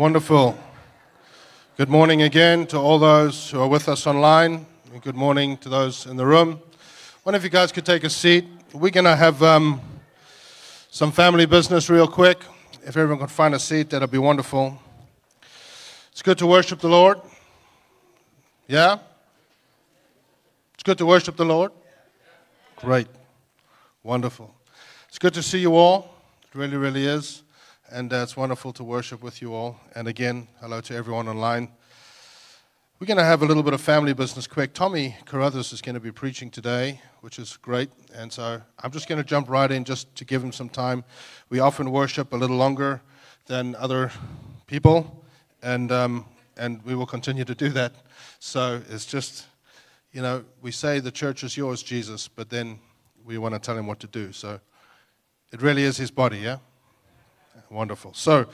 Wonderful. Good morning again to all those who are with us online, and good morning to those in the room. One of you guys could take a seat. We're going to have um, some family business real quick. If everyone could find a seat, that'd be wonderful. It's good to worship the Lord. Yeah? It's good to worship the Lord. Great. Wonderful. It's good to see you all. It really, really is. And uh, it's wonderful to worship with you all. And again, hello to everyone online. We're going to have a little bit of family business quick. Tommy Carothers is going to be preaching today, which is great. And so I'm just going to jump right in just to give him some time. We often worship a little longer than other people, and, um, and we will continue to do that. So it's just, you know, we say the church is yours, Jesus, but then we want to tell him what to do. So it really is his body, yeah? Wonderful. So,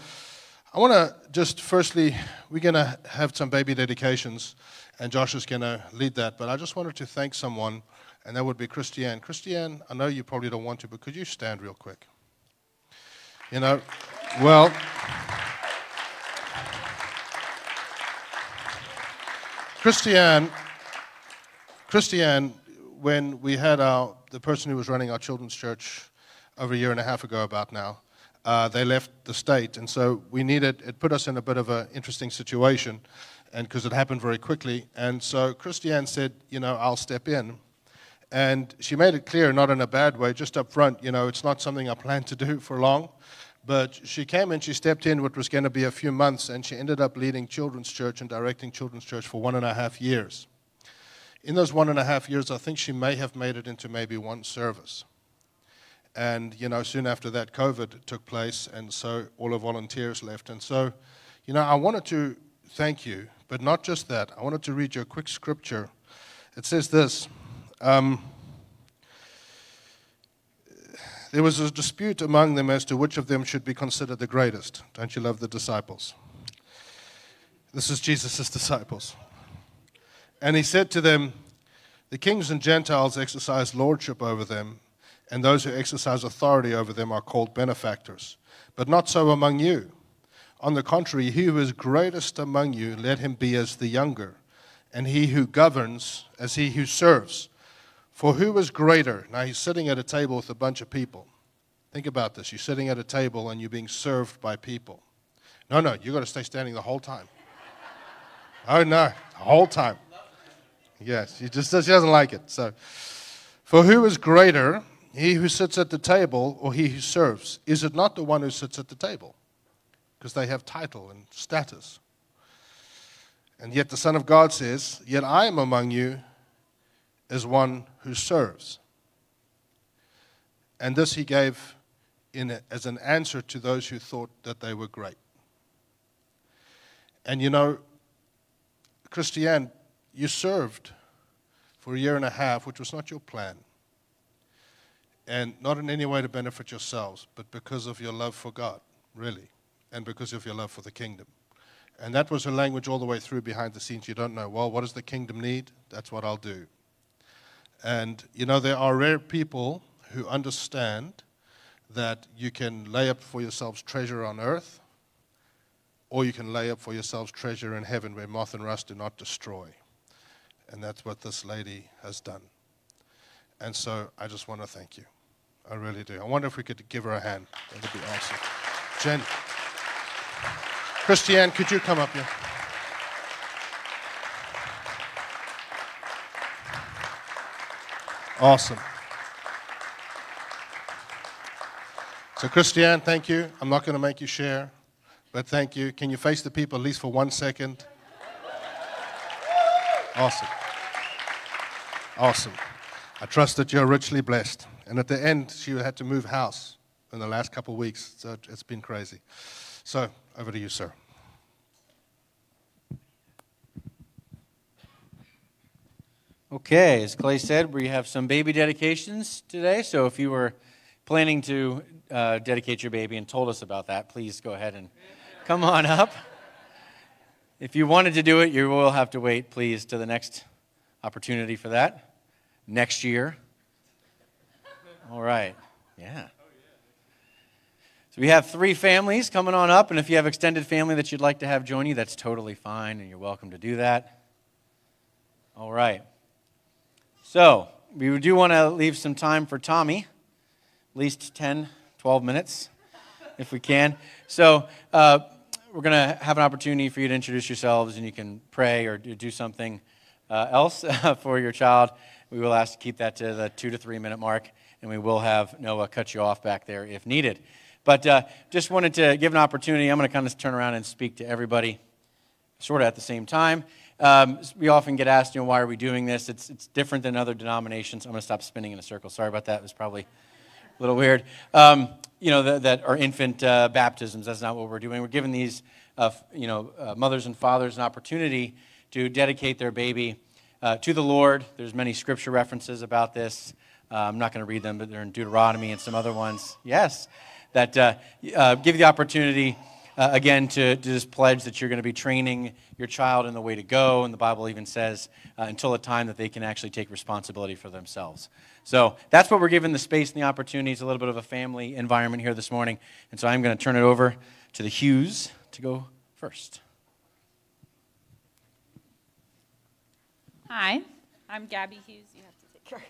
I want to just firstly, we're going to have some baby dedications, and Josh is going to lead that. But I just wanted to thank someone, and that would be Christiane. Christiane, I know you probably don't want to, but could you stand real quick? You know, well, Christiane, Christiane, when we had our, the person who was running our children's church over a year and a half ago, about now, uh, they left the state. And so we needed, it put us in a bit of an interesting situation and because it happened very quickly. And so Christiane said, you know, I'll step in. And she made it clear, not in a bad way, just up front, you know, it's not something I plan to do for long. But she came and she stepped in what was going to be a few months, and she ended up leading children's church and directing children's church for one and a half years. In those one and a half years, I think she may have made it into maybe one service. And, you know, soon after that, COVID took place, and so all the volunteers left. And so, you know, I wanted to thank you, but not just that. I wanted to read you a quick scripture. It says this um, There was a dispute among them as to which of them should be considered the greatest. Don't you love the disciples? This is Jesus' disciples. And he said to them, The kings and Gentiles exercise lordship over them and those who exercise authority over them are called benefactors. But not so among you. On the contrary, he who is greatest among you, let him be as the younger, and he who governs as he who serves. For who is greater? Now he's sitting at a table with a bunch of people. Think about this. You're sitting at a table and you're being served by people. No, no, you've got to stay standing the whole time. Oh, no, the whole time. Yes, she just she doesn't like it. So, for who is greater, he who sits at the table or he who serves? Is it not the one who sits at the table? Because they have title and status. And yet the Son of God says, Yet I am among you as one who serves. And this he gave in as an answer to those who thought that they were great. And you know, Christiane, you served for a year and a half, which was not your plan and not in any way to benefit yourselves, but because of your love for God, really, and because of your love for the kingdom. And that was her language all the way through behind the scenes. You don't know, well, what does the kingdom need? That's what I'll do. And, you know, there are rare people who understand that you can lay up for yourselves treasure on earth, or you can lay up for yourselves treasure in heaven where moth and rust do not destroy. And that's what this lady has done. And so I just want to thank you. I really do. I wonder if we could give her a hand. That would be awesome. Jen. Christiane, could you come up here? Awesome. So, Christiane, thank you. I'm not going to make you share, but thank you. Can you face the people at least for one second? Awesome. Awesome. I trust that you're richly blessed. And at the end, she had to move house in the last couple of weeks. So it's been crazy. So over to you, sir. Okay, as Clay said, we have some baby dedications today. So if you were planning to uh, dedicate your baby and told us about that, please go ahead and come on up. If you wanted to do it, you will have to wait, please, to the next opportunity for that next year. All right. Yeah. So we have three families coming on up, and if you have extended family that you'd like to have join you, that's totally fine, and you're welcome to do that. All right. So we do want to leave some time for Tommy, at least 10, 12 minutes, if we can. So uh, we're going to have an opportunity for you to introduce yourselves, and you can pray or do something uh, else for your child. We will ask to keep that to the two to three minute mark, and we will have Noah cut you off back there if needed. But uh, just wanted to give an opportunity. I'm going to kind of turn around and speak to everybody sort of at the same time. Um, we often get asked, you know, why are we doing this? It's, it's different than other denominations. I'm going to stop spinning in a circle. Sorry about that. It was probably a little weird. Um, you know, the, that are infant uh, baptisms. That's not what we're doing. We're giving these, uh, you know, uh, mothers and fathers an opportunity to dedicate their baby uh, to the Lord. There's many scripture references about this. Uh, I'm not going to read them, but they're in Deuteronomy and some other ones. Yes that uh, uh, give you the opportunity, uh, again, to, to just pledge that you're going to be training your child in the way to go. And the Bible even says uh, until a time that they can actually take responsibility for themselves. So that's what we're given the space and the opportunity. It's a little bit of a family environment here this morning. And so I'm going to turn it over to the Hughes to go first. Hi, I'm Gabby Hughes. You have to take care.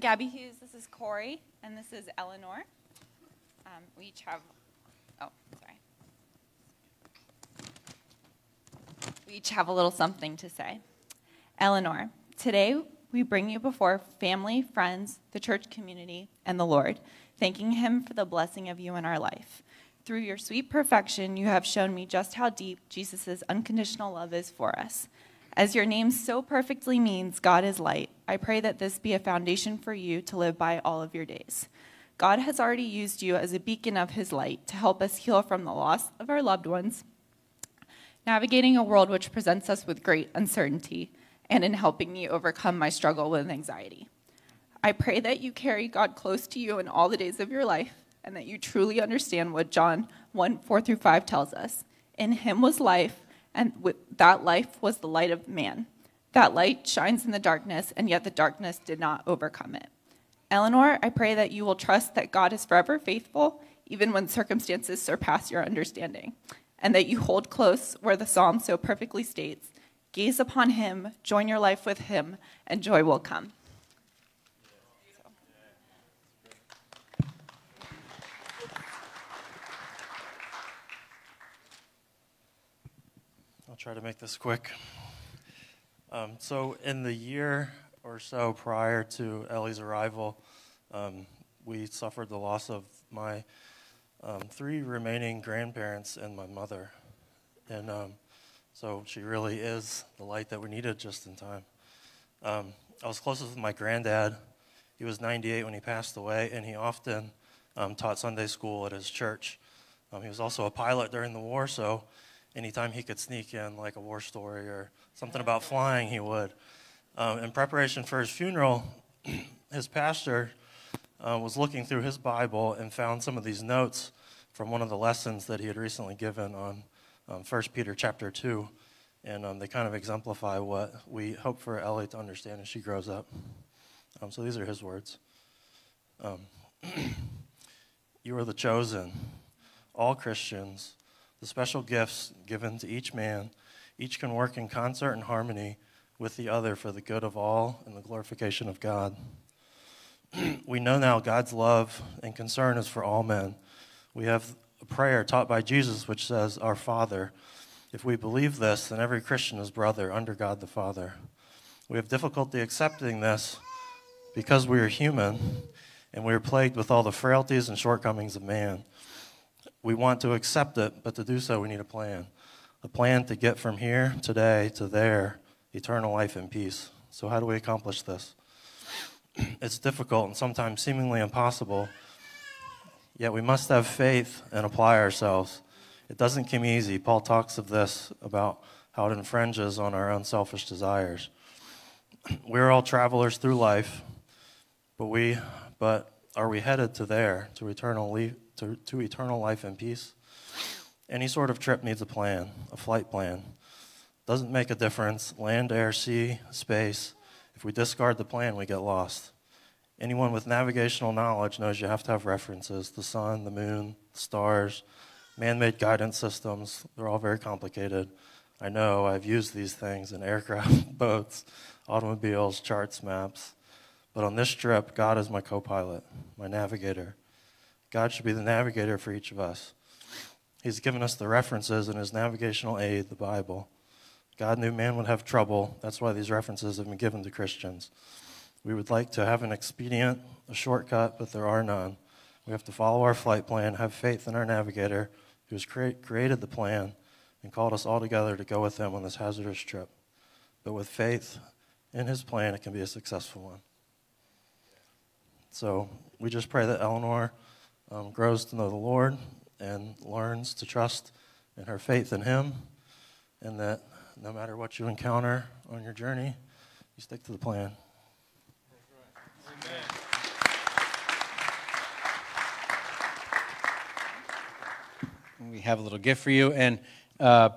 Gabby Hughes, this is Corey, and this is Eleanor. Um, we each have, oh, sorry. We each have a little something to say. Eleanor, today we bring you before family, friends, the church community, and the Lord, thanking Him for the blessing of you in our life. Through your sweet perfection, you have shown me just how deep Jesus' unconditional love is for us. As your name so perfectly means, God is light, I pray that this be a foundation for you to live by all of your days. God has already used you as a beacon of his light to help us heal from the loss of our loved ones, navigating a world which presents us with great uncertainty, and in helping me overcome my struggle with anxiety. I pray that you carry God close to you in all the days of your life, and that you truly understand what John 1 4 through 5 tells us. In him was life, and that life was the light of man. That light shines in the darkness, and yet the darkness did not overcome it. Eleanor, I pray that you will trust that God is forever faithful, even when circumstances surpass your understanding, and that you hold close where the psalm so perfectly states gaze upon him, join your life with him, and joy will come. I'll try to make this quick. Um, so, in the year or so prior to Ellie's arrival, um, we suffered the loss of my um, three remaining grandparents and my mother. And um, so she really is the light that we needed just in time. Um, I was closest with my granddad. He was 98 when he passed away, and he often um, taught Sunday school at his church. He was also a pilot during the war, so anytime he could sneak in like a war story or something about flying, he would. Um, in preparation for his funeral, his pastor uh, was looking through his Bible and found some of these notes from one of the lessons that he had recently given on um, 1 Peter chapter 2. And um, they kind of exemplify what we hope for Ellie to understand as she grows up. Um, so these are his words. Um, you are the chosen, all Christians, the special gifts given to each man. Each can work in concert and harmony with the other for the good of all and the glorification of God. we know now God's love and concern is for all men. We have a prayer taught by Jesus which says, Our Father. If we believe this, then every Christian is brother under God the Father. We have difficulty accepting this because we are human and we are plagued with all the frailties and shortcomings of man. We want to accept it, but to do so, we need a plan. A plan to get from here today to there eternal life and peace. So, how do we accomplish this? It's difficult and sometimes seemingly impossible, yet we must have faith and apply ourselves. It doesn't come easy. Paul talks of this about how it infringes on our own selfish desires. We're all travelers through life, but we but are we headed to there, to eternal, to, to eternal life and peace? Any sort of trip needs a plan, a flight plan. Doesn't make a difference. Land, air, sea, space. If we discard the plan, we get lost. Anyone with navigational knowledge knows you have to have references the sun, the moon, stars, man made guidance systems. They're all very complicated. I know I've used these things in aircraft, boats, automobiles, charts, maps. But on this trip, God is my co pilot, my navigator. God should be the navigator for each of us. He's given us the references in his navigational aid, the Bible. God knew man would have trouble. That's why these references have been given to Christians. We would like to have an expedient, a shortcut, but there are none. We have to follow our flight plan, have faith in our navigator who has cre- created the plan and called us all together to go with him on this hazardous trip. But with faith in his plan, it can be a successful one. So we just pray that Eleanor um, grows to know the Lord and learns to trust in her faith in him, and that no matter what you encounter on your journey, you stick to the plan. We have a little gift for you. And uh,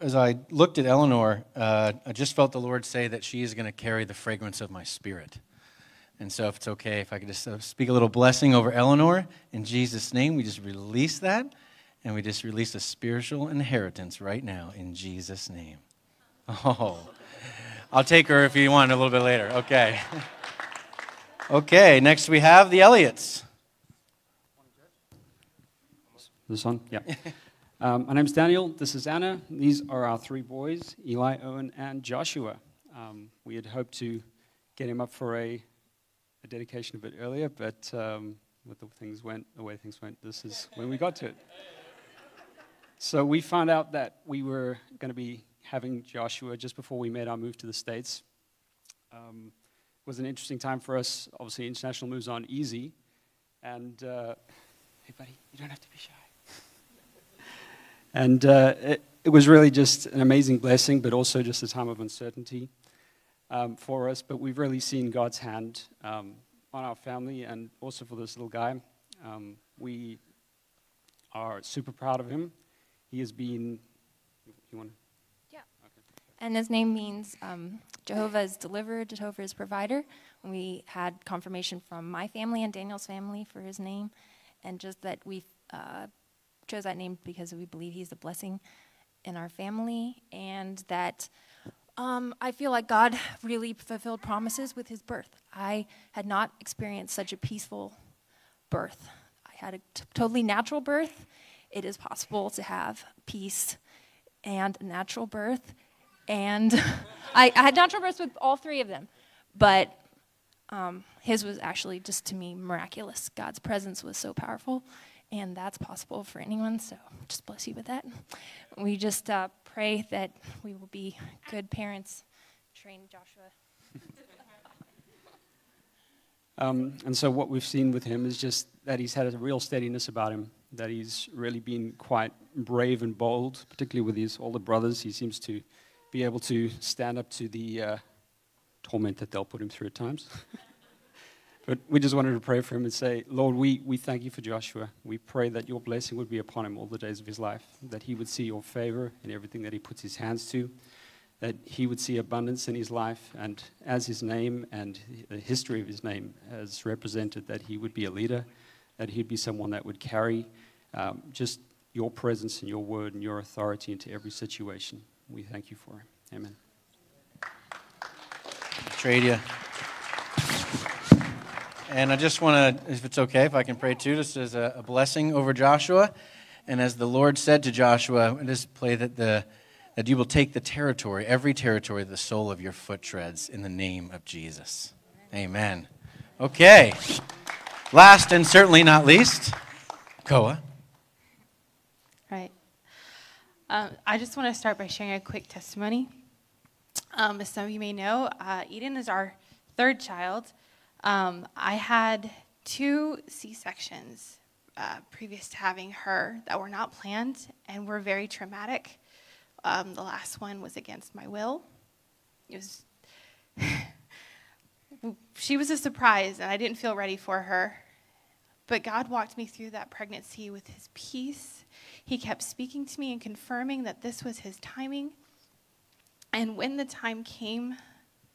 as I looked at Eleanor, uh, I just felt the Lord say that she is going to carry the fragrance of my spirit. And so, if it's okay, if I could just uh, speak a little blessing over Eleanor in Jesus' name, we just release that and we just release a spiritual inheritance right now in Jesus' name. Oh, I'll take her if you want a little bit later. Okay. Okay, next we have the Elliots. This one? Yeah. um, my name's Daniel. This is Anna. These are our three boys Eli, Owen, and Joshua. Um, we had hoped to get him up for a, a dedication a bit earlier, but um, with the things went, the way things went, this is when we got to it. So we found out that we were going to be having Joshua just before we made our move to the States. Um, was an interesting time for us. Obviously, international moves aren't easy. And, uh, hey, buddy, you don't have to be shy. And uh, it, it, was really just an amazing blessing, but also just a time of uncertainty um, for us. But we've really seen God's hand um, on our family and also for this little guy. Um, we are super proud of him. He has been. You want? Yeah. Okay. And his name means um, Jehovah is deliverer, Jehovah is provider. We had confirmation from my family and Daniel's family for his name, and just that we uh, chose that name because we believe he's a blessing in our family, and that um, I feel like God really fulfilled promises with his birth. I had not experienced such a peaceful birth. I had a totally natural birth. It is possible to have peace and natural birth. And I, I, had natural births with all three of them, but um, his was actually just to me miraculous. God's presence was so powerful, and that's possible for anyone. So just bless you with that. We just uh, pray that we will be good parents. Train Joshua. um, and so what we've seen with him is just that he's had a real steadiness about him. That he's really been quite brave and bold, particularly with his older brothers. He seems to be able to stand up to the uh, torment that they'll put him through at times. But we just wanted to pray for him and say, Lord, we, we thank you for Joshua. We pray that your blessing would be upon him all the days of his life, that he would see your favor in everything that he puts his hands to, that he would see abundance in his life, and as his name and the history of his name has represented, that he would be a leader, that he'd be someone that would carry um, just your presence and your word and your authority into every situation. We thank you for him. Amen. Trade you. And I just want to, if it's okay, if I can pray too, just as a, a, blessing over Joshua. And as the Lord said to Joshua, just pray that, the, that you will take the territory, every territory, the sole of your foot treads, in the name of Jesus. Amen. Okay. Last and certainly not least, Koa. Right. Um, I just want to start by sharing a quick testimony. Um, as some of you may know, uh, Eden is our third child. Um, I had two C sections uh, previous to having her that were not planned and were very traumatic. Um, the last one was against my will. It was. she was a surprise, and I didn't feel ready for her. But God walked me through that pregnancy with His peace. He kept speaking to me and confirming that this was His timing. And when the time came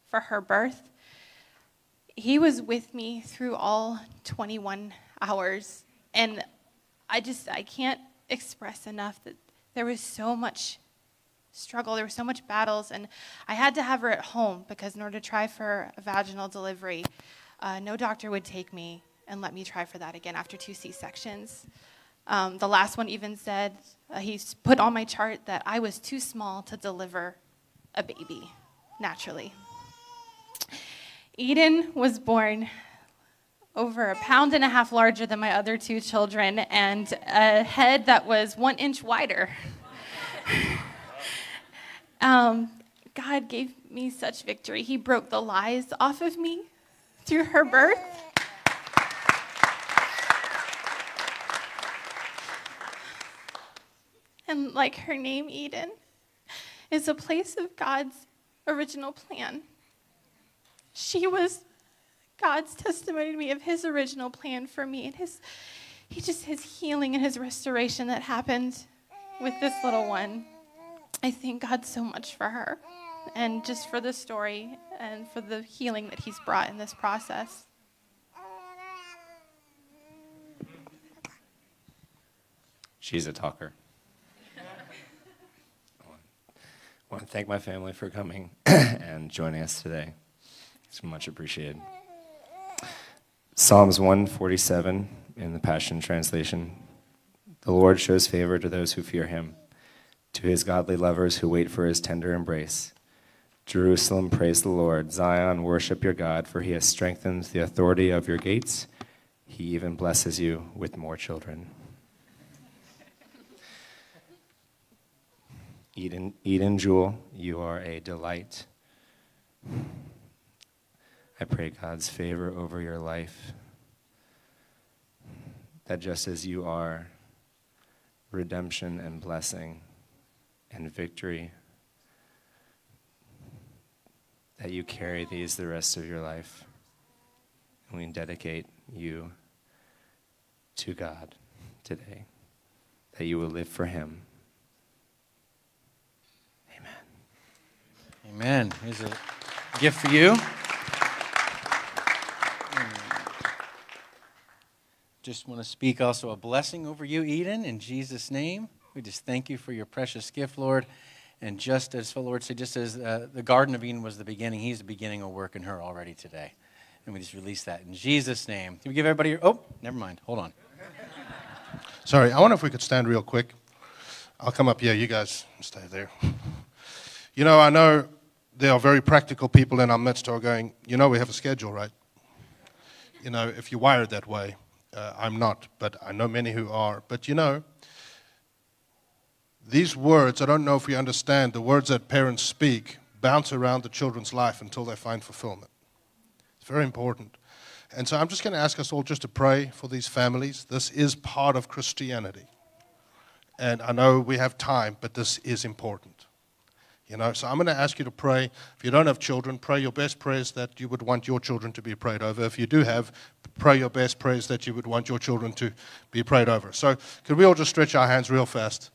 for her birth, he was with me through all 21 hours. And I just, I can't express enough that there was so much struggle, there were so much battles. And I had to have her at home because in order to try for a vaginal delivery, uh, no doctor would take me and let me try for that again after two C sections. Um, the last one even said, uh, he put on my chart that I was too small to deliver a baby naturally. Eden was born over a pound and a half larger than my other two children and a head that was one inch wider. um, God gave me such victory. He broke the lies off of me through her birth. And like her name, Eden, is a place of God's original plan. She was God's testimony to me of his original plan for me and his he just his healing and his restoration that happened with this little one. I thank God so much for her and just for the story and for the healing that he's brought in this process. She's a talker. I want to thank my family for coming and joining us today. It's much appreciated. Psalms 147 in the Passion Translation. The Lord shows favor to those who fear him, to his godly lovers who wait for his tender embrace. Jerusalem, praise the Lord. Zion, worship your God, for he has strengthened the authority of your gates. He even blesses you with more children. Eden, Eden Jewel, you are a delight. I pray God's favor over your life. That just as you are redemption and blessing and victory, that you carry these the rest of your life. And we dedicate you to God today, that you will live for Him Amen. Amen. Here's a gift for you. Just want to speak also a blessing over you, Eden, in Jesus' name. We just thank you for your precious gift, Lord. And just as the Lord said, just as uh, the Garden of Eden was the beginning, He's the beginning of work in her already today. And we just release that in Jesus' name. Can we give everybody your. Oh, never mind. Hold on. Sorry, I wonder if we could stand real quick. I'll come up here. You guys stay there. You know, I know there are very practical people in our midst who are going, you know, we have a schedule, right? You know, if you're wired that way, uh, I'm not, but I know many who are. But you know, these words, I don't know if we understand, the words that parents speak bounce around the children's life until they find fulfillment. It's very important. And so I'm just going to ask us all just to pray for these families. This is part of Christianity. And I know we have time, but this is important. You know, so I'm going to ask you to pray. If you don't have children, pray your best prayers that you would want your children to be prayed over. If you do have, pray your best prayers that you would want your children to be prayed over. So, could we all just stretch our hands real fast?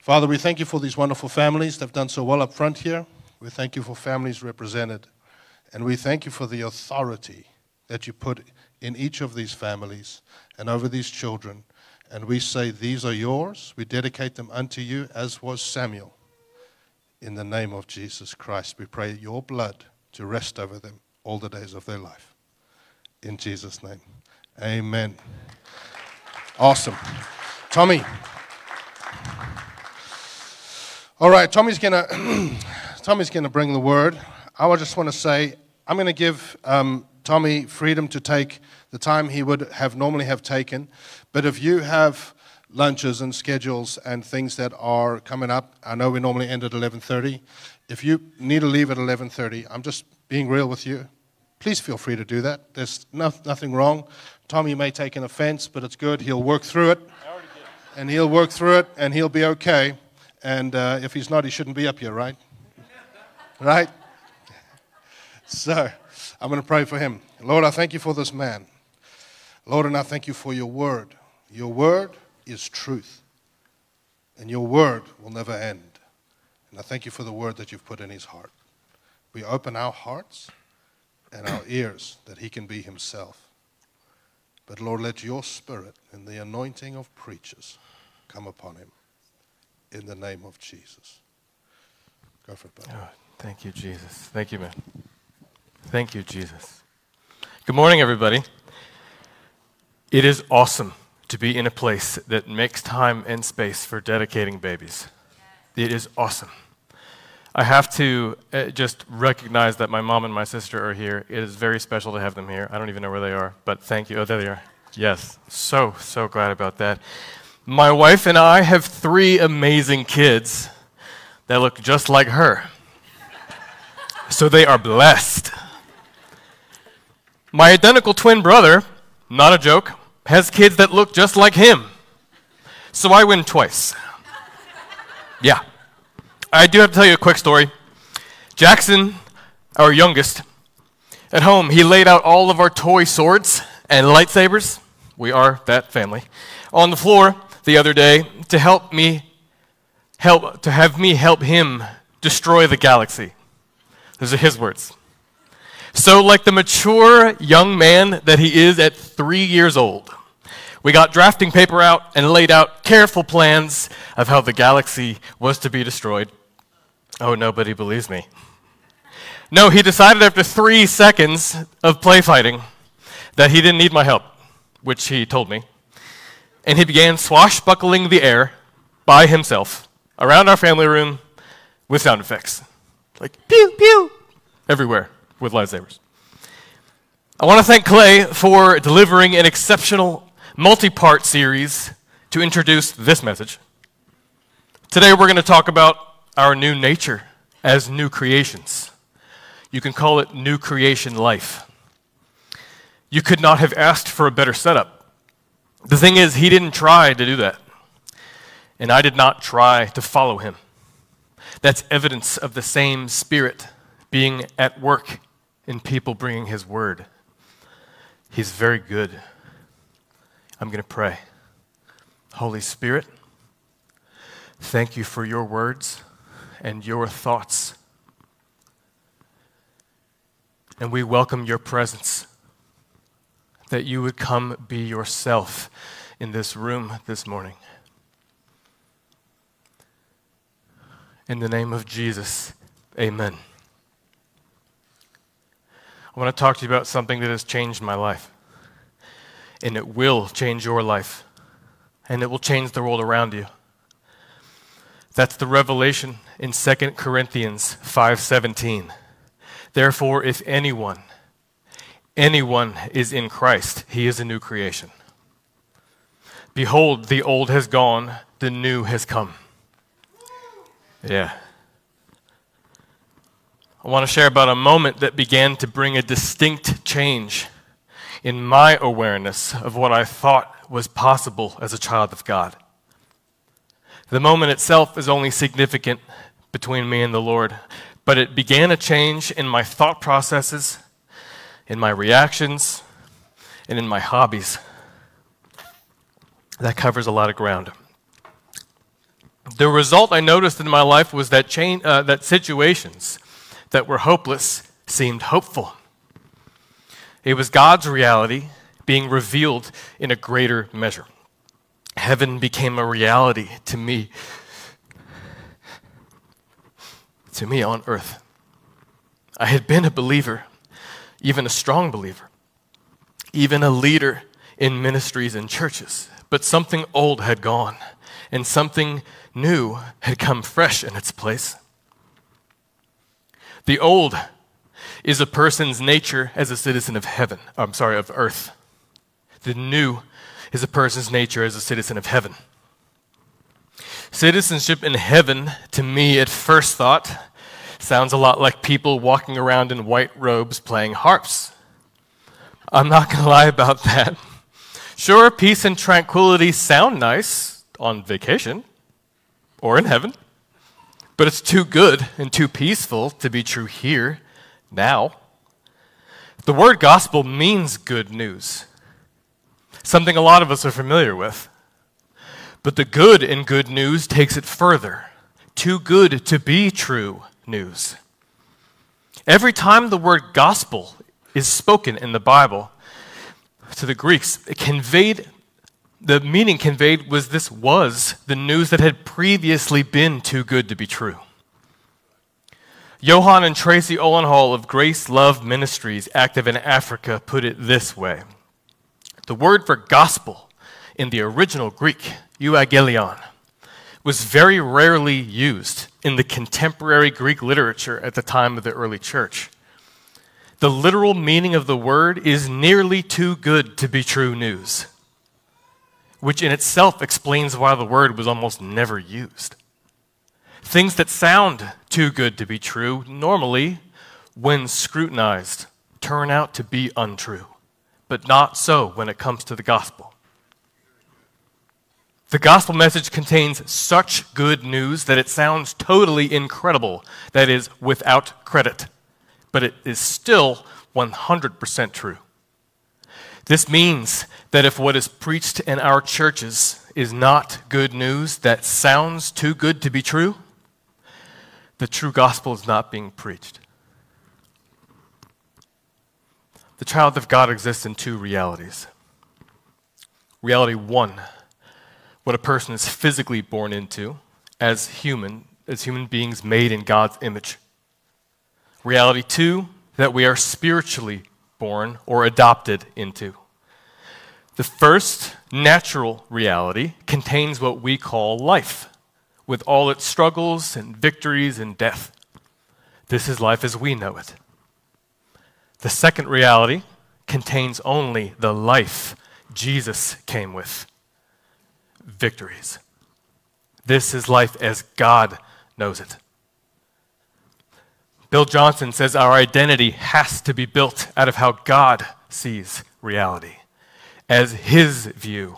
Father, we thank you for these wonderful families. They've done so well up front here. We thank you for families represented. And we thank you for the authority that you put in each of these families and over these children. And we say, These are yours. We dedicate them unto you, as was Samuel in the name of Jesus Christ. We pray your blood to rest over them all the days of their life. In Jesus' name. Amen. Awesome. Tommy. All right, Tommy's gonna Tommy's gonna bring the word. I just want to say I'm to give um, Tommy freedom to take the time he would have normally have taken. But if you have lunches and schedules and things that are coming up. I know we normally end at 11:30. If you need to leave at 11:30, I'm just being real with you. Please feel free to do that. There's no, nothing wrong. Tommy may take an offense, but it's good. He'll work through it, and he'll work through it, and he'll be okay. And uh, if he's not, he shouldn't be up here, right? right? So, I'm going to pray for him. Lord, I thank you for this man. Lord, and I thank you for your word. Your word is truth. And your word will never end. And I thank you for the word that you've put in his heart. We open our hearts, and our ears that he can be himself. But Lord, let your spirit and the anointing of preachers come upon him in the name of Jesus. Go for it, brother. Oh, thank you, Jesus. Thank you, man. Thank you, Jesus. Good morning, everybody. It is awesome to be in a place that makes time and space for dedicating babies. It is awesome. I have to uh, just recognize that my mom and my sister are here. It is very special to have them here. I don't even know where they are, but thank you. Oh, there they are. Yes, so, so glad about that. My wife and I have three amazing kids that look just like her. So they are blessed. My identical twin brother, not a joke, has kids that look just like him. So I win twice. Yeah. I do have to tell you a quick story. Jackson, our youngest, at home, he laid out all of our toy swords and lightsabers. We are that family. On the floor the other day to help me help to have me help him destroy the galaxy. Those are his words. So, like the mature young man that he is at three years old, we got drafting paper out and laid out careful plans of how the galaxy was to be destroyed. Oh, nobody believes me. No, he decided after three seconds of play fighting that he didn't need my help, which he told me. And he began swashbuckling the air by himself around our family room with sound effects. Like pew, pew, everywhere with lightsabers. I want to thank Clay for delivering an exceptional multi part series to introduce this message. Today we're going to talk about our new nature as new creations. You can call it new creation life. You could not have asked for a better setup. The thing is, he didn't try to do that. And I did not try to follow him. That's evidence of the same Spirit being at work in people bringing his word. He's very good. I'm going to pray. Holy Spirit, thank you for your words and your thoughts. And we welcome your presence, that you would come be yourself in this room this morning. In the name of Jesus, amen. I want to talk to you about something that has changed my life. And it will change your life. And it will change the world around you. That's the revelation in 2 Corinthians 5:17. Therefore if anyone anyone is in Christ, he is a new creation. Behold, the old has gone, the new has come. Yeah. I want to share about a moment that began to bring a distinct change in my awareness of what I thought was possible as a child of God. The moment itself is only significant between me and the Lord, but it began a change in my thought processes, in my reactions, and in my hobbies. That covers a lot of ground. The result I noticed in my life was that, uh, that situations that were hopeless seemed hopeful. It was God's reality being revealed in a greater measure. Heaven became a reality to me, to me on earth. I had been a believer, even a strong believer, even a leader in ministries and churches, but something old had gone and something new had come fresh in its place. The old is a person's nature as a citizen of heaven, I'm sorry, of earth. The new is a person's nature as a citizen of heaven. Citizenship in heaven, to me at first thought, sounds a lot like people walking around in white robes playing harps. I'm not going to lie about that. Sure, peace and tranquility sound nice on vacation or in heaven. But it's too good and too peaceful to be true here, now. The word gospel means good news, something a lot of us are familiar with. But the good in good news takes it further. Too good to be true news. Every time the word gospel is spoken in the Bible to the Greeks, it conveyed the meaning conveyed was this was the news that had previously been too good to be true. Johan and Tracy Olenhall of Grace Love Ministries, active in Africa, put it this way The word for gospel in the original Greek, euangelion, was very rarely used in the contemporary Greek literature at the time of the early church. The literal meaning of the word is nearly too good to be true news which in itself explains why the word was almost never used. Things that sound too good to be true normally, when scrutinized, turn out to be untrue, but not so when it comes to the gospel. The gospel message contains such good news that it sounds totally incredible, that is, without credit, but it is still 100% true. This means that if what is preached in our churches is not good news that sounds too good to be true, the true gospel is not being preached. The child of God exists in two realities. Reality one, what a person is physically born into as human, as human beings made in God's image. Reality two, that we are spiritually born or adopted into. The first natural reality contains what we call life, with all its struggles and victories and death. This is life as we know it. The second reality contains only the life Jesus came with victories. This is life as God knows it. Bill Johnson says our identity has to be built out of how God sees reality, as his view.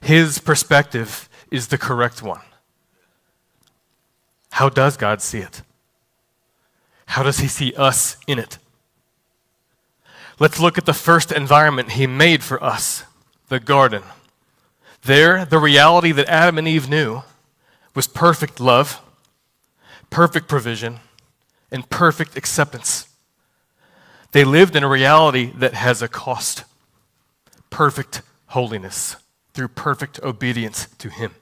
His perspective is the correct one. How does God see it? How does he see us in it? Let's look at the first environment he made for us the garden. There, the reality that Adam and Eve knew was perfect love, perfect provision, and perfect acceptance. They lived in a reality that has a cost perfect holiness through perfect obedience to Him.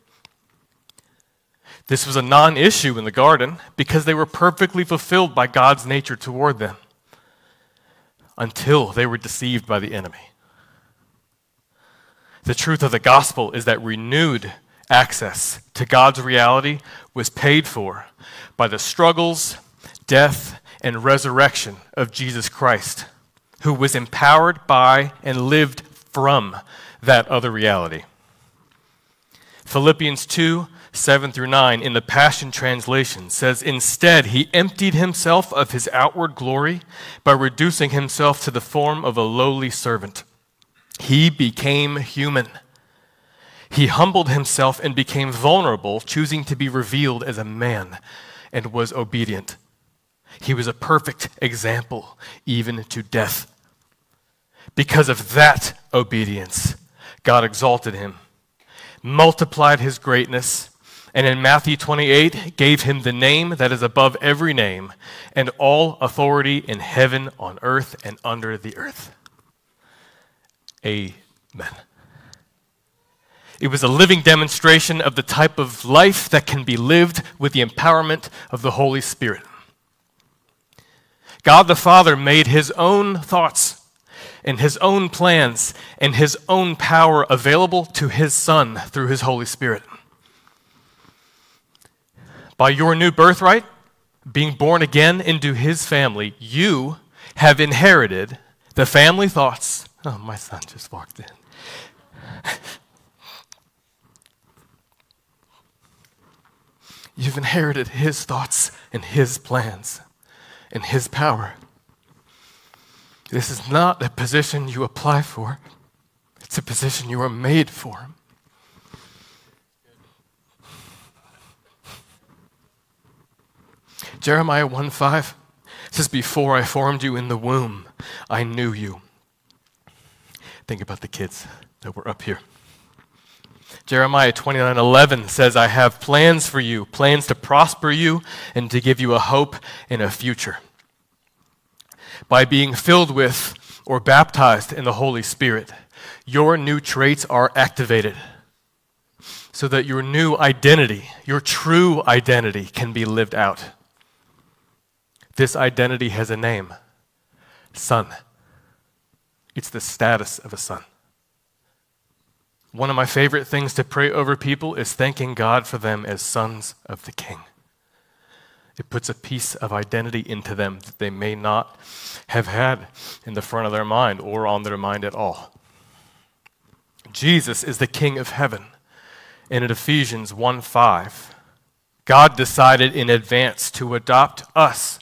This was a non issue in the garden because they were perfectly fulfilled by God's nature toward them until they were deceived by the enemy. The truth of the gospel is that renewed access to God's reality was paid for by the struggles death, and resurrection of Jesus Christ, who was empowered by and lived from that other reality. Philippians 2 7 through 9 in the Passion Translation says, Instead, he emptied himself of his outward glory by reducing himself to the form of a lowly servant. He became human. He humbled himself and became vulnerable, choosing to be revealed as a man, and was obedient he was a perfect example, even to death. Because of that obedience, God exalted him, multiplied his greatness, and in Matthew 28 gave him the name that is above every name, and all authority in heaven, on earth, and under the earth. Amen. It was a living demonstration of the type of life that can be lived with the empowerment of the Holy Spirit. God the Father made his own thoughts and his own plans and his own power available to his Son through his Holy Spirit. By your new birthright, being born again into his family, you have inherited the family thoughts. Oh, my son just walked in. You've inherited his thoughts and his plans and His power. This is not a position you apply for, it's a position you are made for. Jeremiah 1 5 says, Before I formed you in the womb, I knew you. Think about the kids that were up here. Jeremiah 29 11 says, I have plans for you, plans to prosper you and to give you a hope and a future. by being filled with or baptized in the Holy Spirit, your new traits are activated so that your new identity, your true identity, can be lived out. This identity has a name son. It's the status of a son. One of my favorite things to pray over people is thanking God for them as sons of the King. It puts a piece of identity into them that they may not have had in the front of their mind or on their mind at all. Jesus is the King of heaven. And in Ephesians 1 5, God decided in advance to adopt us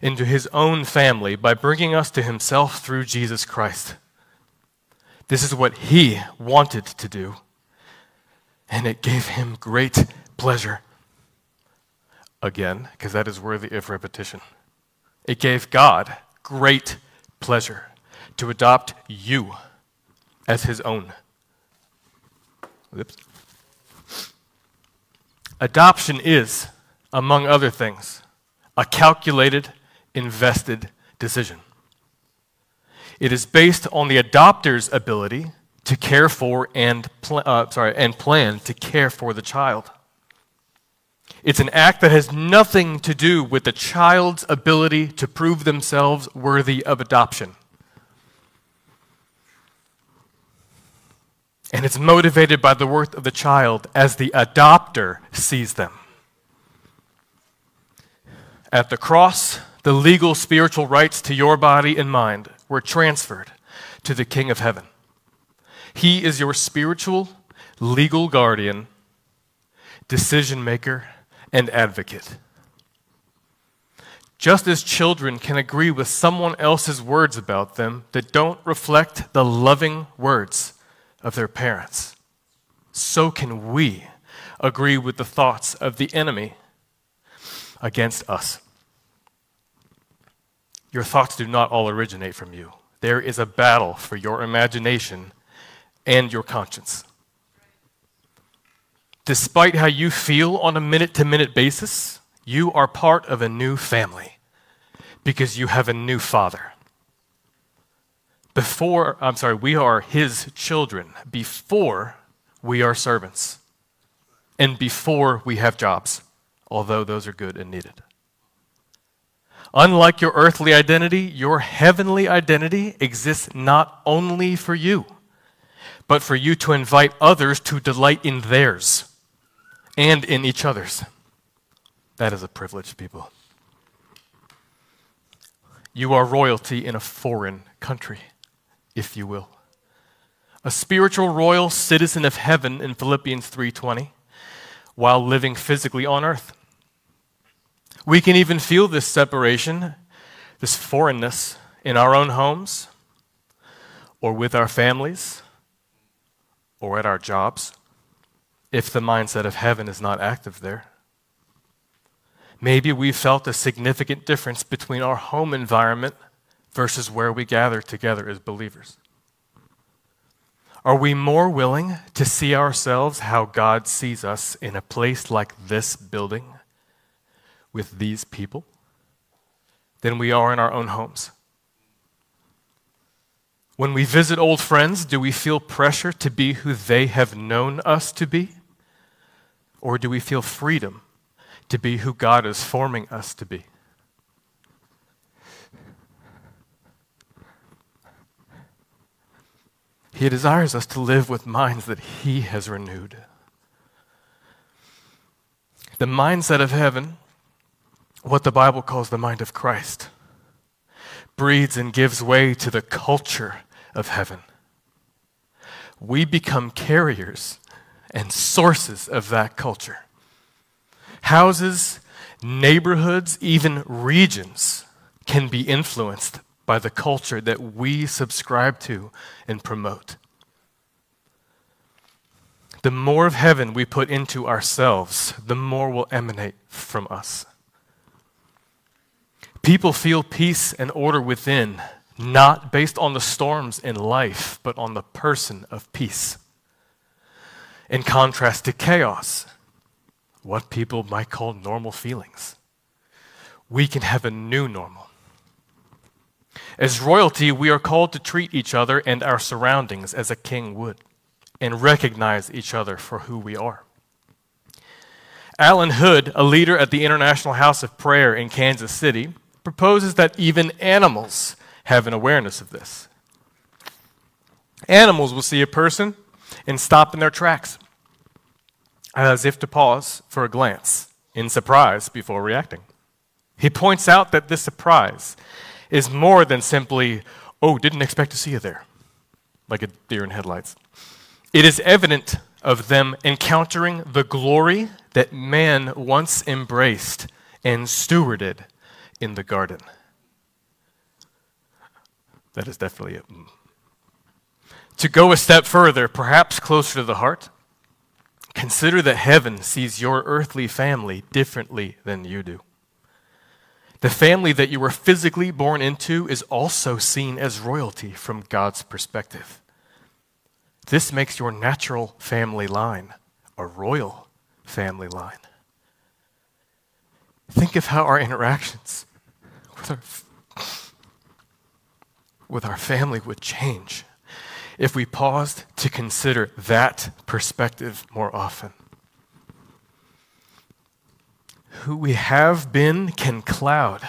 into his own family by bringing us to himself through Jesus Christ. This is what he wanted to do, and it gave him great pleasure. Again, because that is worthy of repetition. It gave God great pleasure to adopt you as his own. Oops. Adoption is, among other things, a calculated, invested decision. It is based on the adopter's ability to care for and, pl- uh, sorry, and plan to care for the child. It's an act that has nothing to do with the child's ability to prove themselves worthy of adoption. And it's motivated by the worth of the child as the adopter sees them. At the cross, the legal spiritual rights to your body and mind were transferred to the King of Heaven. He is your spiritual, legal guardian, decision maker, and advocate. Just as children can agree with someone else's words about them that don't reflect the loving words of their parents, so can we agree with the thoughts of the enemy against us. Your thoughts do not all originate from you. There is a battle for your imagination and your conscience. Despite how you feel on a minute to minute basis, you are part of a new family because you have a new father. Before, I'm sorry, we are his children before we are servants and before we have jobs, although those are good and needed. Unlike your earthly identity, your heavenly identity exists not only for you, but for you to invite others to delight in theirs and in each other's. That is a privilege, people. You are royalty in a foreign country, if you will. A spiritual royal citizen of heaven in Philippians 3:20 while living physically on earth. We can even feel this separation, this foreignness in our own homes, or with our families, or at our jobs, if the mindset of heaven is not active there. Maybe we felt a significant difference between our home environment versus where we gather together as believers. Are we more willing to see ourselves how God sees us in a place like this building? With these people than we are in our own homes. When we visit old friends, do we feel pressure to be who they have known us to be? Or do we feel freedom to be who God is forming us to be? He desires us to live with minds that He has renewed. The mindset of heaven what the Bible calls the mind of Christ, breeds and gives way to the culture of heaven. We become carriers and sources of that culture. Houses, neighborhoods, even regions can be influenced by the culture that we subscribe to and promote. The more of heaven we put into ourselves, the more will emanate from us. People feel peace and order within, not based on the storms in life, but on the person of peace. In contrast to chaos, what people might call normal feelings, we can have a new normal. As royalty, we are called to treat each other and our surroundings as a king would and recognize each other for who we are. Allen Hood, a leader at the International House of Prayer in Kansas City, proposes that even animals have an awareness of this. Animals will see a person and stop in their tracks, as if to pause for a glance in surprise before reacting. He points out that this surprise is more than simply, oh, didn't expect to see you there, like a deer in headlights. It is evident of them encountering the glory that man once embraced and stewarded in the garden. That is definitely it. To go a step further, perhaps closer to the heart, consider that heaven sees your earthly family differently than you do. The family that you were physically born into is also seen as royalty from God's perspective. This makes your natural family line a royal family line. Think of how our interactions with our, with our family would change if we paused to consider that perspective more often. Who we have been can cloud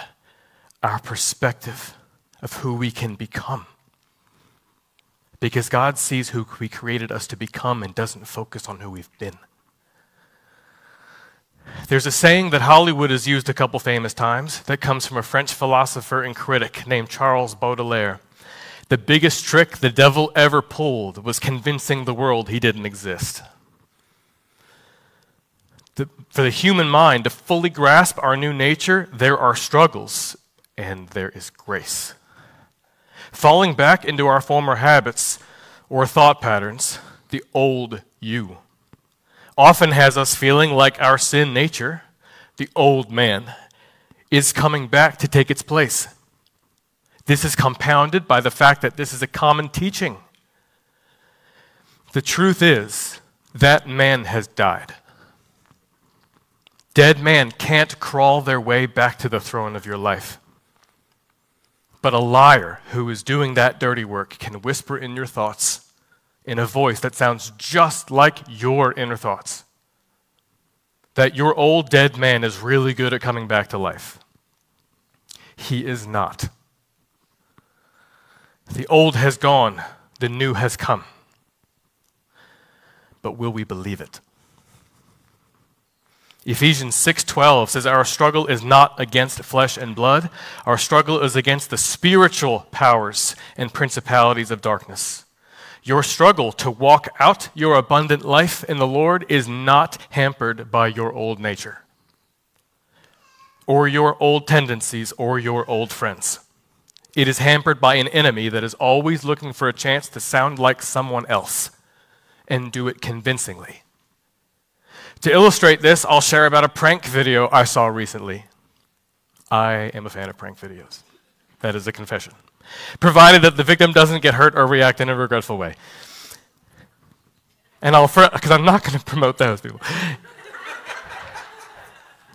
our perspective of who we can become. Because God sees who He created us to become and doesn't focus on who we've been. There's a saying that Hollywood has used a couple famous times that comes from a French philosopher and critic named Charles Baudelaire. The biggest trick the devil ever pulled was convincing the world he didn't exist. The, for the human mind to fully grasp our new nature, there are struggles and there is grace. Falling back into our former habits or thought patterns, the old you, often has us feeling like our sin nature, the old man, is coming back to take its place. This is compounded by the fact that this is a common teaching. The truth is, that man has died. Dead man can't crawl their way back to the throne of your life. But a liar who is doing that dirty work can whisper in your thoughts in a voice that sounds just like your inner thoughts that your old dead man is really good at coming back to life. He is not. The old has gone, the new has come. But will we believe it? Ephesians 6:12 says our struggle is not against flesh and blood, our struggle is against the spiritual powers and principalities of darkness. Your struggle to walk out your abundant life in the Lord is not hampered by your old nature or your old tendencies or your old friends. It is hampered by an enemy that is always looking for a chance to sound like someone else and do it convincingly. To illustrate this, I'll share about a prank video I saw recently. I am a fan of prank videos. That is a confession. Provided that the victim doesn't get hurt or react in a regretful way. And I'll, because I'm not going to promote those people.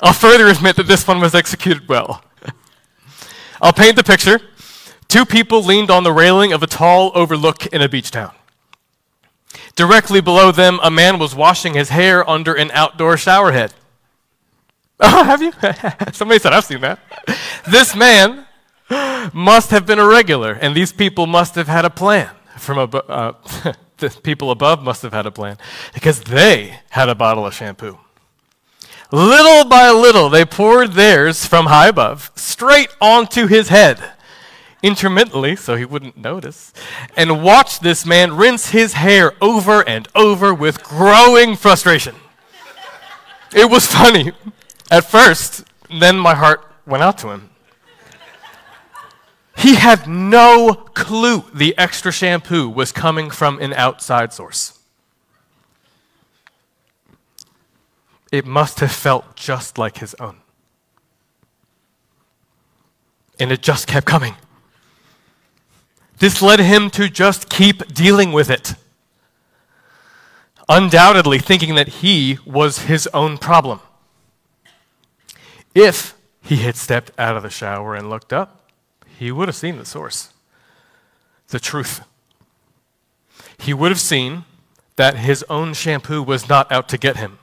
I'll further admit that this one was executed well. I'll paint the picture. Two people leaned on the railing of a tall overlook in a beach town. Directly below them, a man was washing his hair under an outdoor shower head. Oh, have you? Somebody said, I've seen that. This man must have been a regular, and these people must have had a plan. From ab- uh, the people above must have had a plan because they had a bottle of shampoo. Little by little, they poured theirs from high above straight onto his head intermittently so he wouldn't notice, and watched this man rinse his hair over and over with growing frustration. It was funny at first, then my heart went out to him. He had no clue the extra shampoo was coming from an outside source. It must have felt just like his own. And it just kept coming. This led him to just keep dealing with it, undoubtedly thinking that he was his own problem. If he had stepped out of the shower and looked up, he would have seen the source, the truth. He would have seen that his own shampoo was not out to get him,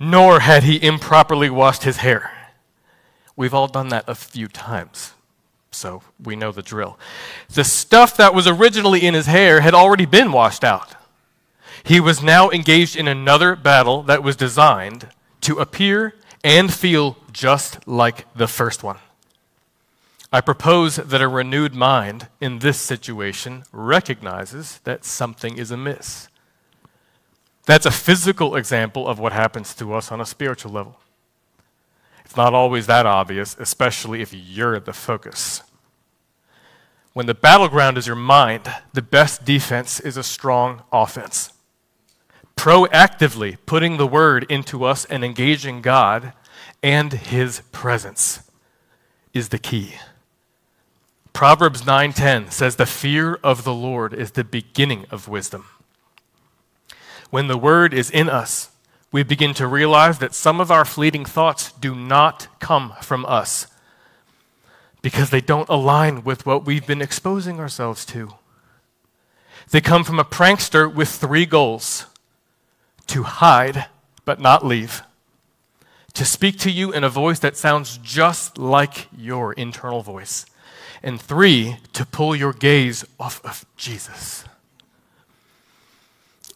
nor had he improperly washed his hair. We've all done that a few times, so we know the drill. The stuff that was originally in his hair had already been washed out. He was now engaged in another battle that was designed to appear and feel just like the first one. I propose that a renewed mind in this situation recognizes that something is amiss. That's a physical example of what happens to us on a spiritual level. It's not always that obvious, especially if you're the focus. When the battleground is your mind, the best defense is a strong offense. Proactively putting the word into us and engaging God and his presence is the key. Proverbs 9:10 says the fear of the Lord is the beginning of wisdom. When the word is in us, we begin to realize that some of our fleeting thoughts do not come from us because they don't align with what we've been exposing ourselves to. They come from a prankster with three goals to hide but not leave, to speak to you in a voice that sounds just like your internal voice and three, to pull your gaze off of Jesus.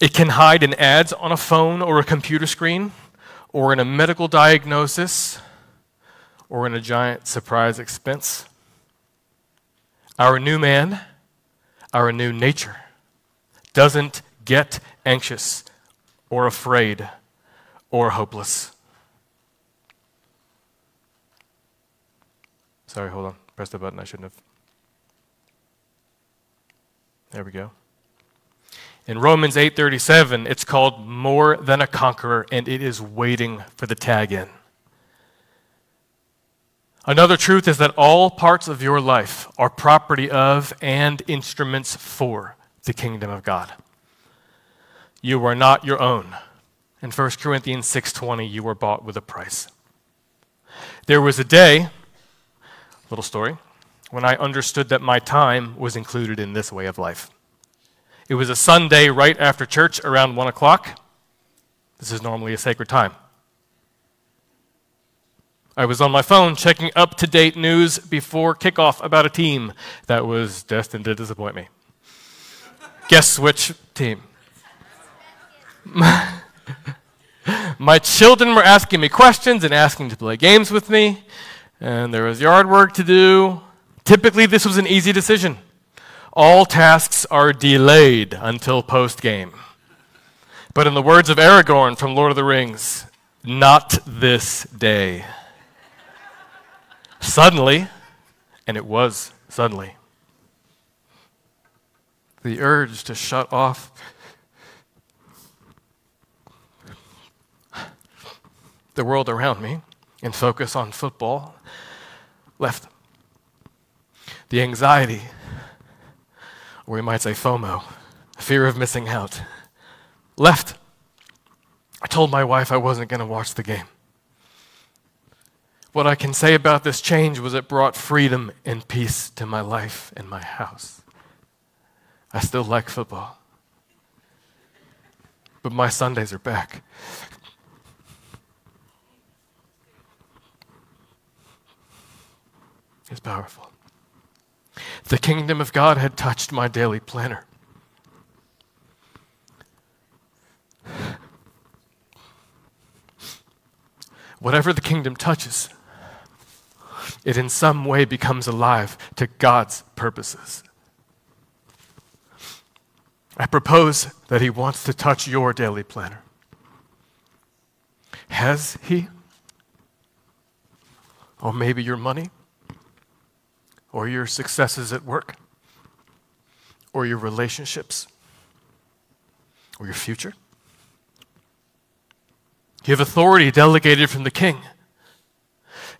It can hide in ads on a phone or a computer screen, or in a medical diagnosis, or in a giant surprise expense. Our new man, our new nature, doesn't get anxious or afraid or hopeless. Sorry, hold on. Press the button I shouldn't have. There we go. In Romans 8:37, it's called more than a conqueror and it is waiting for the tag in. Another truth is that all parts of your life are property of and instruments for the kingdom of God. You are not your own. In 1 Corinthians 6:20, you were bought with a price. There was a day Little story. When I understood that my time was included in this way of life. It was a Sunday right after church around 1 o'clock. This is normally a sacred time. I was on my phone checking up to date news before kickoff about a team that was destined to disappoint me. Guess which team? my children were asking me questions and asking to play games with me and there was yard work to do. Typically, this was an easy decision. All tasks are delayed until post game. But in the words of Aragorn from Lord of the Rings, not this day. suddenly, and it was suddenly, the urge to shut off the world around me and focus on football left. The anxiety, or we might say FOMO, fear of missing out, left. I told my wife I wasn't going to watch the game. What I can say about this change was it brought freedom and peace to my life and my house. I still like football, but my Sundays are back. Is powerful. The kingdom of God had touched my daily planner. Whatever the kingdom touches, it in some way becomes alive to God's purposes. I propose that He wants to touch your daily planner. Has He? Or maybe your money? Or your successes at work, or your relationships, or your future. You have authority delegated from the king.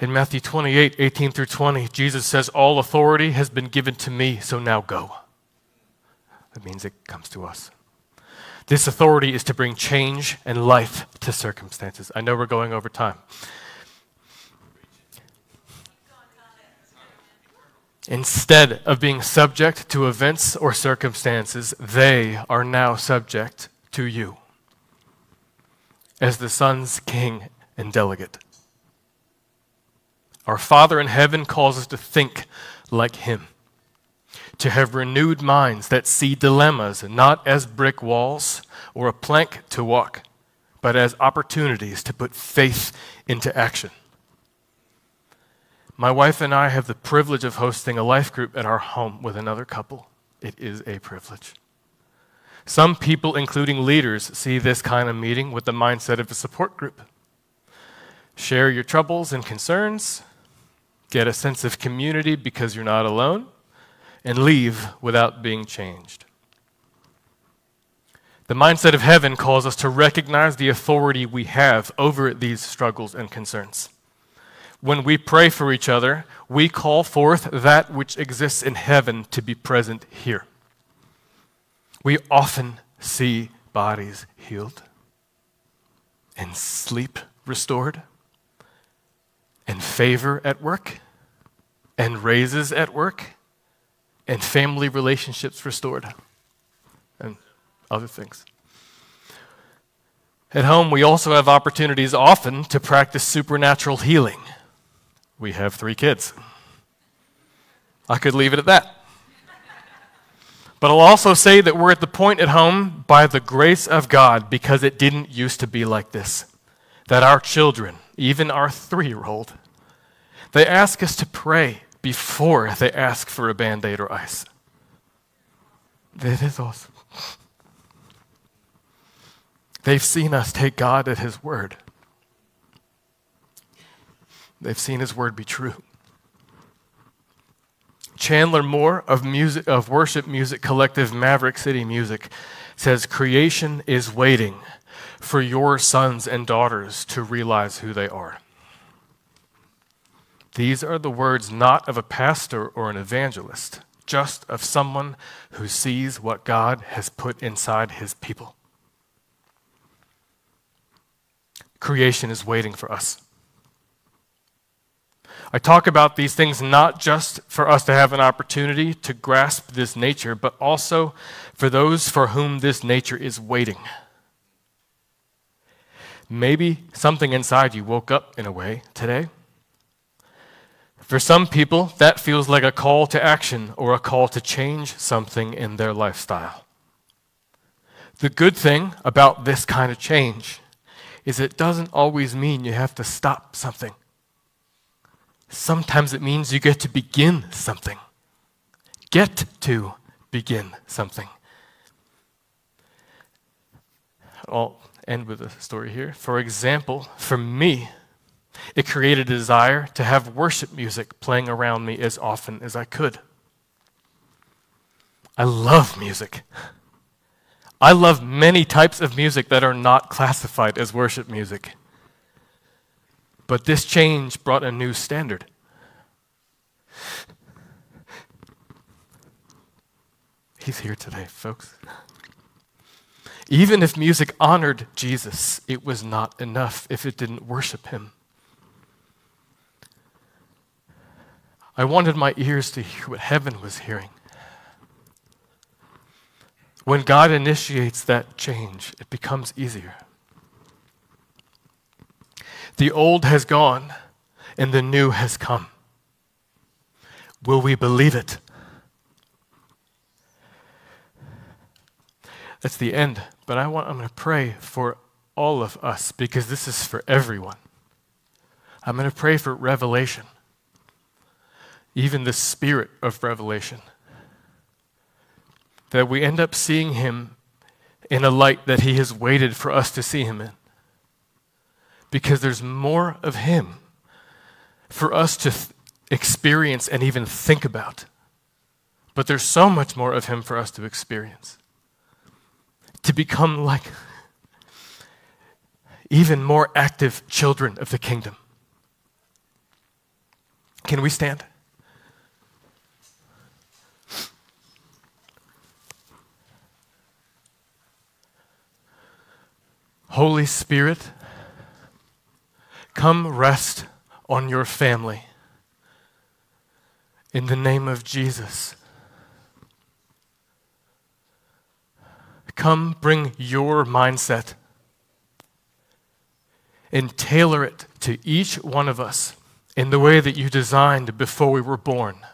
In Matthew 28 18 through 20, Jesus says, All authority has been given to me, so now go. That means it comes to us. This authority is to bring change and life to circumstances. I know we're going over time. Instead of being subject to events or circumstances, they are now subject to you as the Son's king and delegate. Our Father in heaven calls us to think like Him, to have renewed minds that see dilemmas not as brick walls or a plank to walk, but as opportunities to put faith into action. My wife and I have the privilege of hosting a life group at our home with another couple. It is a privilege. Some people, including leaders, see this kind of meeting with the mindset of a support group. Share your troubles and concerns, get a sense of community because you're not alone, and leave without being changed. The mindset of heaven calls us to recognize the authority we have over these struggles and concerns. When we pray for each other, we call forth that which exists in heaven to be present here. We often see bodies healed and sleep restored and favor at work and raises at work and family relationships restored and other things. At home, we also have opportunities often to practice supernatural healing. We have three kids. I could leave it at that. But I'll also say that we're at the point at home by the grace of God because it didn't used to be like this. That our children, even our three year old, they ask us to pray before they ask for a band aid or ice. That is awesome. They've seen us take God at His word. They've seen His word be true. Chandler Moore of, music, of worship music collective Maverick City Music says creation is waiting for your sons and daughters to realize who they are. These are the words not of a pastor or an evangelist, just of someone who sees what God has put inside his people. Creation is waiting for us. I talk about these things not just for us to have an opportunity to grasp this nature, but also for those for whom this nature is waiting. Maybe something inside you woke up in a way today. For some people, that feels like a call to action or a call to change something in their lifestyle. The good thing about this kind of change is it doesn't always mean you have to stop something. Sometimes it means you get to begin something. Get to begin something. I'll end with a story here. For example, for me, it created a desire to have worship music playing around me as often as I could. I love music. I love many types of music that are not classified as worship music. But this change brought a new standard. He's here today, folks. Even if music honored Jesus, it was not enough if it didn't worship him. I wanted my ears to hear what heaven was hearing. When God initiates that change, it becomes easier. The old has gone and the new has come. Will we believe it? That's the end. But I want, I'm going to pray for all of us because this is for everyone. I'm going to pray for revelation, even the spirit of revelation. That we end up seeing him in a light that he has waited for us to see him in because there's more of Him for us to th- experience and even think about. But there's so much more of Him for us to experience. To become like even more active children of the kingdom. Can we stand? Holy Spirit, Come rest on your family In the name of Jesus. Come bring your mindset and tailor it to each one of us in the way that you designed before we were born.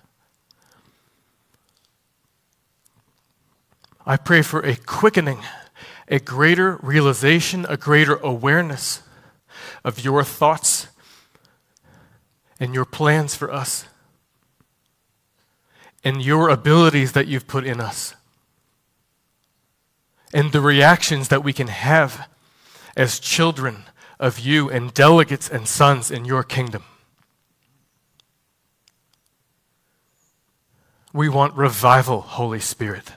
I pray for a quickening, a greater realization, a greater awareness of your thoughts and your plans for us and your abilities that you've put in us and the reactions that we can have as children of you and delegates and sons in your kingdom. We want revival, Holy Spirit,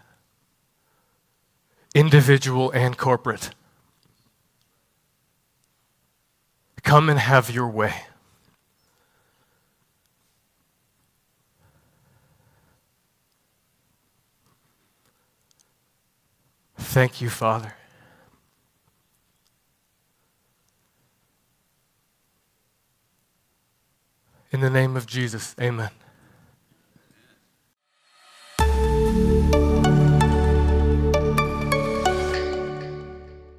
individual and corporate. Come and have your way. Thank you, Father. In the name of Jesus, amen.